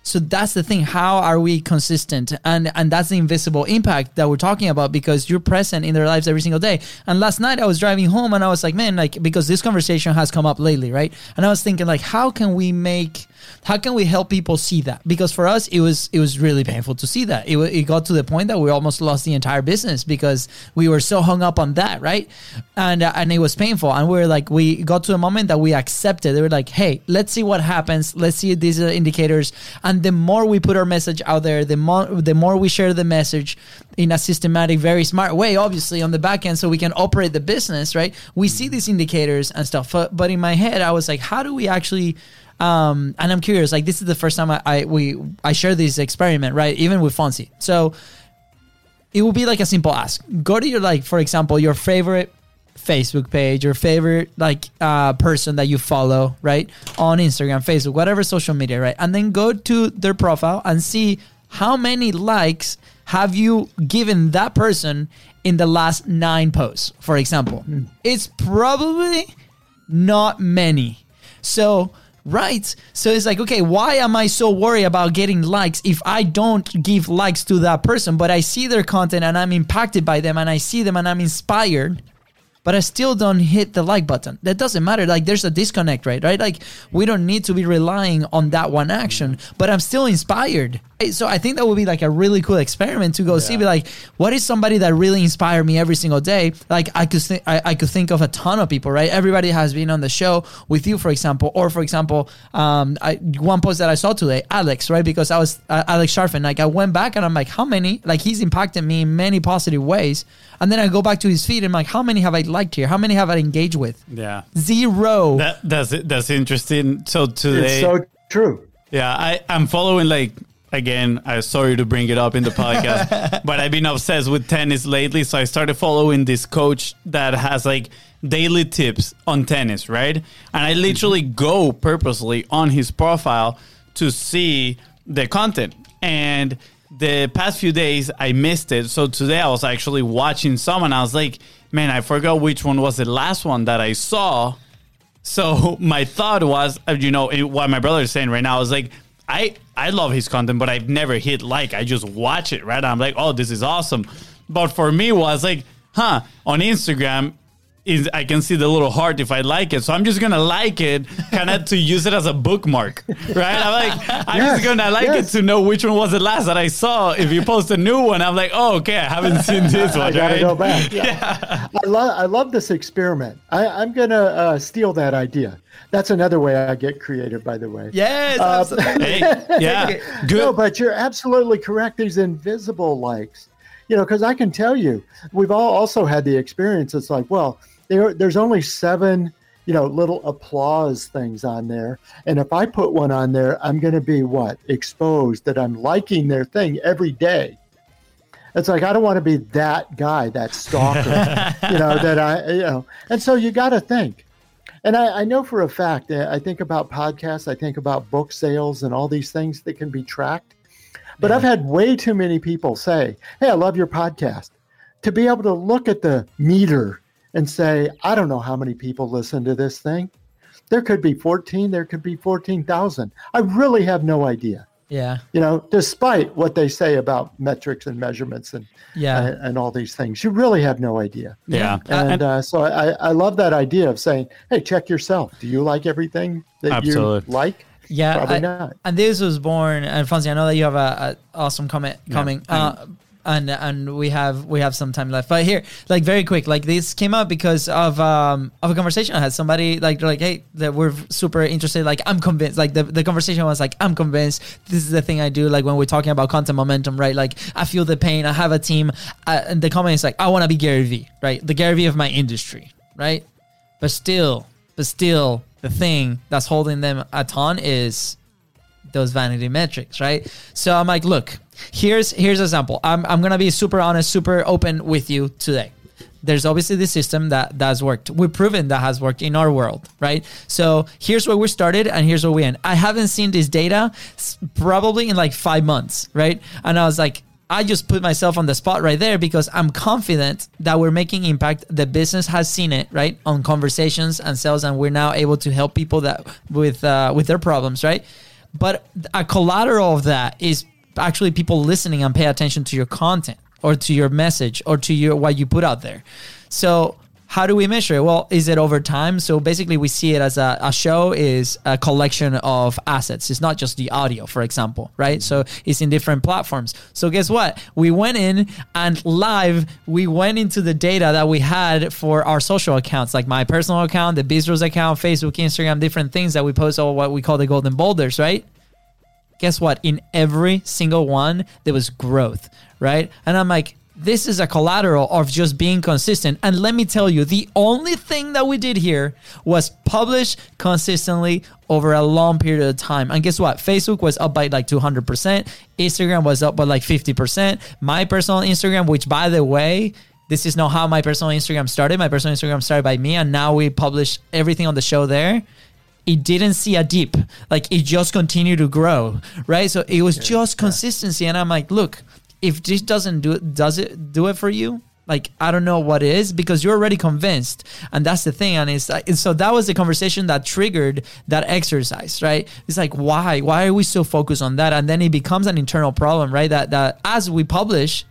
so that's the thing. How are we consistent? And and that's the invisible impact that we're talking about because you're present in their lives every single day. And last night i was driving home and i was like man like because this conversation has come up lately right? And i was thinking like how can we make how can we help people see that? Because for us it was it was really painful to see that. It, it got to the point that we almost lost the entire business because we were so hung up on that right? And uh, and it was painful. And we are like we got to a moment that we accepted. They were like hey let's see what happens. Let's see these indicators. And the more we put our message out there the more the more we share the message in a systematic very smart way obviously on the back end so we can operate the business right? We see these indicators and stuff. But, but in my head i was like how do we actually um, and I'm curious. Like this is the first time I, I we I share this experiment, right? Even with Fonzie. So it will be like a simple ask. Go to your like, for example, your favorite Facebook page, your favorite like uh, person that you follow, right? On Instagram, Facebook, whatever social media, right? And then go to their profile and see how many likes have you given that person in the last nine posts, for example. It's probably not many. So, right. So it's like, okay, why am I so worried about getting likes if I don't give likes to that person, but I see their content and I'm impacted by them and I see them and I'm inspired, but I still don't hit the like button? That doesn't matter. Like there's a disconnect, right? Right? Like we don't need to be relying on that one action, but I'm still inspired. Right? So I think that would be like a really cool experiment to go see, be like, what is somebody that really inspired me every single day? Like I could think, I, I could think of a ton of people, right? Everybody has been on the show with you, for example, or for example, um, I, one post that I saw today, Alex, right? Because I was uh, Alex Sharfin. Like I went back and I'm like, how many? Like he's impacted me in many positive ways, and then I go back to his feed and I'm like, how many have I liked here? How many have I engaged with? Yeah. Zero. That that's that's interesting. So today, It's so true. yeah, I I'm following like again. I'm sorry to bring it up in the podcast, but I've been obsessed with tennis lately. So I started following this coach that has like daily tips on tennis, right? And I literally go purposely on his profile to see the content and. The past few days I missed it, so today I was actually watching someone. I was like, "Man, I forgot which one was the last one that I saw." So my thought was, uh, you know, what my brother is saying right now is like, I I love his content, but I've never hit like. I just watch it, right? I'm like, oh, this is awesome. But for me, was like, huh? On Instagram, is I can see the little heart if I like it, so I'm just gonna like it, kind of to use it as a bookmark, right? I'm like, I'm Yes, just gonna like yes. it to know which one was the last that I saw. If you post a new one, I'm like, oh, okay, I haven't seen this one, I got to right? go back. Yeah. I, lo- I love this experiment. I, I'm going to uh, steal that idea. That's another way I get creative, by the way. yes. Uh, absolutely. Hey, yeah, good. No, but you're absolutely correct. These invisible likes, you know, because I can tell you, we've all also had the experience. It's like, well, there, there's only seven, you know, little applause things on there, and if I put one on there, I'm going to be what exposed that I'm liking their thing every day. It's like I don't want to be that guy, that stalker, you know, that I, you know, and so you got to think. And I, I know for a fact, I think about podcasts, I think about book sales and all these things that can be tracked. But I've had way too many people say, Hey, I love your podcast. To be able to look at the meter and say, I don't know how many people listen to this thing. There could be 14, there could be 14,000. I really have no idea, yeah. you know, despite what they say about metrics and measurements and, Yeah. and, and all these things. You really have no idea. yeah, And, uh, so I, I love that idea of saying, hey, check yourself. Do you like everything that Absolutely. you like? Yeah, Probably I- not. And this was born. And Fonzie, I know that you have a, a awesome comment coming. Uh, and and we have we have some time left, but here, like very quick, like this came up because of um of a conversation I had. Somebody like like, hey, that we're super interested. Like I'm convinced. Like the, the conversation was like, I'm convinced this is the thing I do. Like when we're talking about content momentum, right? Like I feel the pain. I have a team, uh, and the comment is like, I want to be Gary Vee, right? The Gary Vee of my industry, right? But still, but still, the thing that's holding them a ton is those vanity metrics, right? So I'm like, look, here's here's an example. I'm I'm gonna be super honest, super open with you today. there's obviously the system that that's worked. We've proven that has worked in our world, right? So here's where we started and here's where we end. I haven't seen this data probably in like five months, right? And I was like, I just put myself on the spot right there because I'm confident that we're making impact. The business has seen it, right, on conversations and sales, and we're now able to help people that with uh, with their problems, right? But a collateral of that is actually people listening and pay attention to your content or to your message or to your what you put out there. So how do we measure it? Well, is it over time? So basically, we see it as a, a, show is a collection of assets. It's not just the audio, for example, right? So it's in different platforms. So guess what? We went in and live, we went into the data that we had for our social accounts, like my personal account, the Biz Bros account, Facebook, Instagram, different things that we post all what we call the golden boulders, right? Guess what? In every single one, there was growth, right? And I'm like, this is a collateral of just being consistent. And let me tell you, the only thing that we did here was publish consistently over a long period of time. And guess what? Facebook was up by like 200%. Instagram was up by like 50%. My personal Instagram, which by the way, this is not how my personal Instagram started. My personal Instagram started by me, and now we publish everything on the show there it didn't see a dip. Like it just continued to grow, right? So it was yeah, just consistency. Yeah. And I'm like, look, if this doesn't do it, does it do it for you? Like I don't know what is because you're already convinced, and that's the thing. And it's and so that was the conversation that triggered that exercise, right? It's like why why are we so focused on that? And then it becomes an internal problem, right? That that as we publish,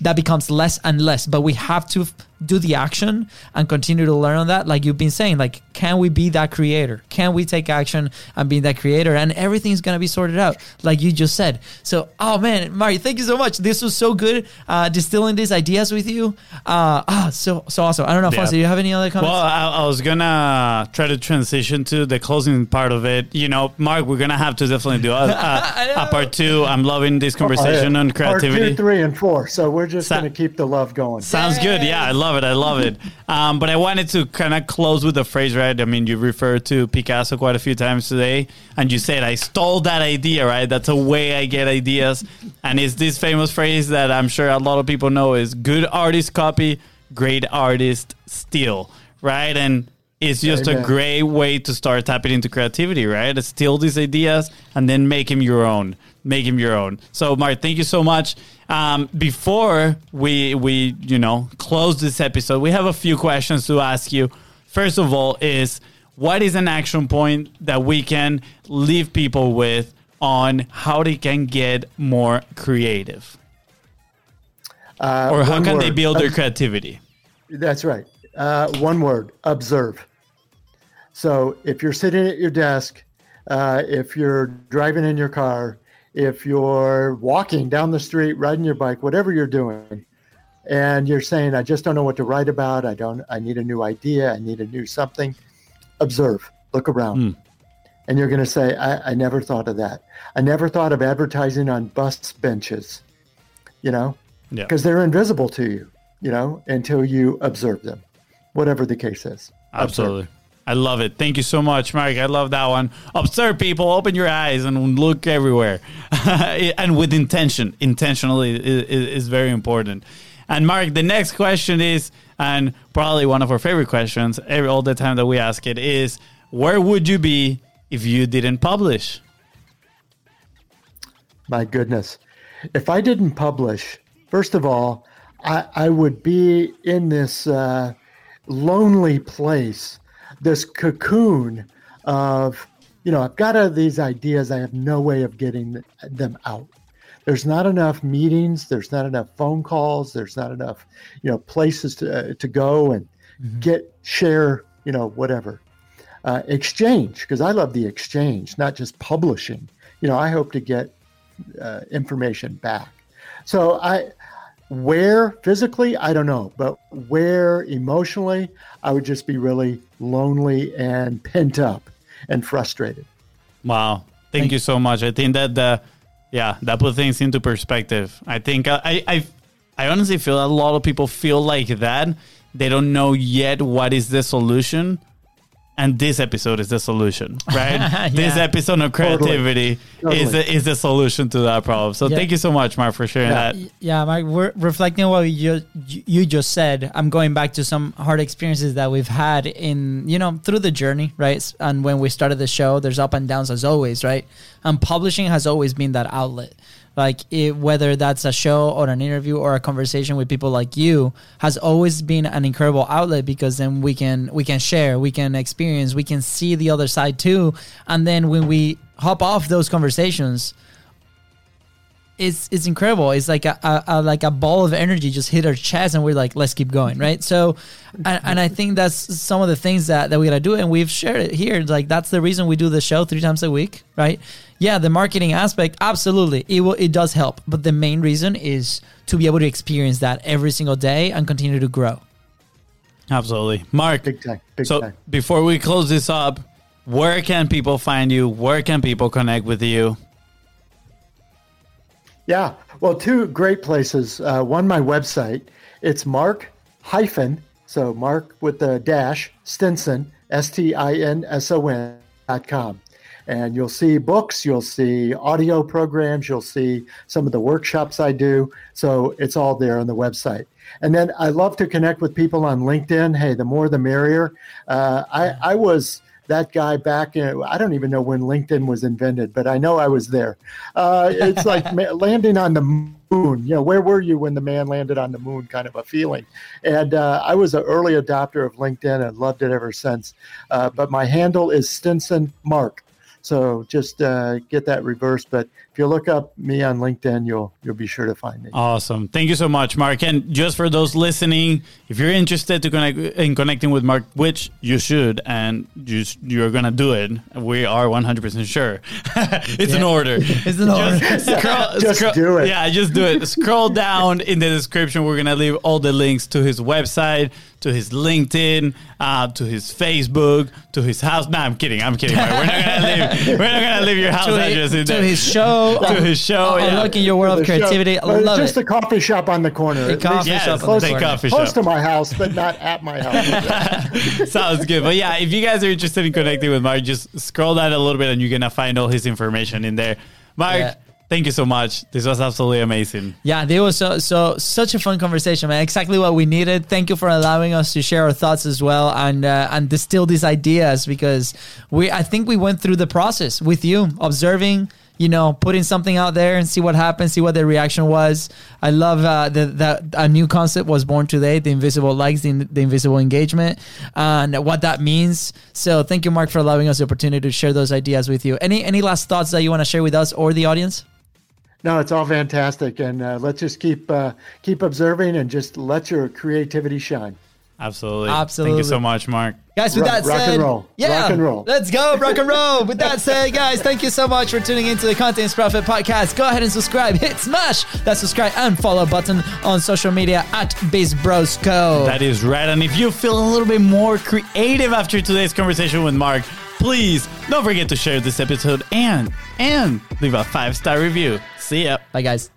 that becomes less and less. But we have to do the action and continue to learn on that. Like you've been saying like can we be that creator? Can we take action and be that creator? And everything's gonna be sorted out like you just said. So oh man mari thank you so much. This was so good uh, distilling these ideas with you. Uh, ah so so awesome. I don't know yeah. Fonzie, do you have any other comments? Well I, I, was gonna try to transition to the closing part of it. You know mark we're gonna have to definitely do a, a, a part two. I'm loving this conversation oh, yeah. on creativity part two three and four. So we're just Sa- gonna keep the love going. Sounds good. Yeah i love love it. I love it. Um, but I wanted to kind of close with a phrase, right? I mean, you referred to Picasso quite a few times today, and you said, I stole that idea, right? That's a way I get ideas. And it's this famous phrase that I'm sure a lot of people know is good artist copy, great artist steal, right? And it's just a great way to start tapping into creativity, right? Steal these ideas and then make them your own. Make them your own. So, Mark, thank you so much. Um, before we we you know close this episode, we have a few questions to ask you. First of all, is what is an action point that we can leave people with on how they can get more creative, uh, or how can word. they build their creativity? That's right. Uh, one word: observe. So if you're sitting at your desk, uh, if you're driving in your car, if you're walking down the street, riding your bike, whatever you're doing, and you're saying, I just don't know what to write about. I don't, I need a new idea. I need a new something. Observe, look around. Mm. And you're going to say, I, I never thought of that. I never thought of advertising on bus benches, you know, because yeah. they're invisible to you, you know, until you observe them, whatever the case is. Absolutely. Observe. I love it. Thank you so much, Mark. I love that one. Observe people, open your eyes and look everywhere. and with intention. Intentionally is, is, very important. And Mark, the next question is, and probably one of our favorite questions every all the time that we ask it is, where would you be if you didn't publish? My goodness. If I didn't publish, first of all, I, I would be in this uh, lonely place this cocoon of, you know, I've got uh, these ideas, I have no way of getting them out. There's not enough meetings, there's not enough phone calls, there's not enough, you know, places to, uh, to go and mm-hmm. get, share, you know, whatever. Uh, exchange, because I love the exchange, not just publishing. You know, I hope to get uh, information back. So I, where physically, I don't know, but where emotionally, I would just be really lonely and pent up and frustrated. Wow. Thank, Thank you so much. I think that the, yeah, that put things into perspective. I think uh, I, I, I honestly feel a lot of people feel like that. They don't know yet what is the solution, and this episode is the solution, right? This episode of creativity Totally. is the, is the solution to that problem. So Yeah. thank you so much, Mark, for sharing Yeah. that. Yeah, Mike, we're reflecting what you you just said. I'm going back to some hard experiences that we've had in you know through the journey, right? And when we started the show, there's up and downs as always, right? And publishing has always been that outlet. Like it, whether that's a show or an interview or a conversation with people like you has always been an incredible outlet because then we can we can share, we can experience, we can see the other side too. And then when we hop off those conversations, it's it's incredible. It's like a, a, a like a ball of energy just hit our chest, and we're like, let's keep going, right? So, and, and I think that's some of the things that that we gotta do, and we've shared it here. Like that's the reason we do the show three times a week, right? Yeah, the marketing aspect, absolutely, it will it does help, but the main reason is to be able to experience that every single day and continue to grow. Absolutely. Mark, Big time. Big so time. before we close this up, where can people find you? Where can people connect with you? Yeah. Well, two great places. Uh, one, my website. It's Mark hyphen, so Mark with the dash, Stinson, S T I N S O N dot com. And you'll see books, you'll see audio programs, you'll see some of the workshops I do. So it's all there on the website. And then I love to connect with people on LinkedIn. Hey, the more the merrier. Uh, I, I was that guy back in, I don't even know when LinkedIn was invented, but I know I was there. Uh, it's like landing on the moon. You know, where were you when the man landed on the moon kind of a feeling? And uh, I was an early adopter of LinkedIn and loved it ever since. Uh, but my handle is Stinson Mark. So just uh, get that reversed. But if you look up me on LinkedIn, you'll you'll be sure to find me. Awesome. Thank you so much, Mark. And just for those listening, if you're interested to connect in connecting with Mark, which you should, and you, you're gonna do it, we are 100% sure. it's an order. It's an order. Just, scroll, Just scroll- do it. Yeah, just do it. Scroll down in the description. We're gonna leave all the links to his website, to his LinkedIn, uh, to his Facebook, to his house. No, I'm kidding. I'm kidding. Mark. We're not gonna leave. We're not gonna leave your house to, address in his, to his show, to his show. Oh, yeah. look in your world of creativity. I love just it. a coffee shop on the corner. A coffee Yes, shop close, the the corner. coffee close shop. to my house, but not at my house. Sounds good. But yeah, if you guys are interested in connecting with Mark, just scroll down a little bit and you're gonna find all his information in there. Mark, Yeah. Thank you so much. This was absolutely amazing. Yeah, there was so so such a fun conversation, man. Exactly what we needed. Thank you for allowing us to share our thoughts as well and uh, and distill these ideas because we I think we went through the process with you, observing, you know, putting something out there and see what happens, see what the reaction was. I love uh, that that a new concept was born today: the invisible likes, the, the invisible engagement, and what that means. So thank you, Mark, for allowing us the opportunity to share those ideas with you. Any any last thoughts that you want to share with us or the audience? No, it's all fantastic, and uh, let's just keep uh, keep observing and just let your creativity shine. Absolutely. Absolutely. Thank you so much, Mark. Guys, with Rock- that rock said, and roll. yeah, Rock and roll. Let's go, rock and roll. with that said, guys, thank you so much for tuning into the Content Profit podcast. Go ahead and subscribe, hit smash that subscribe and follow button on social media at BizBrosCo. That is right. And if you feel a little bit more creative after today's conversation with Mark, please don't forget to share this episode and and leave a five star review. See ya. Bye, guys.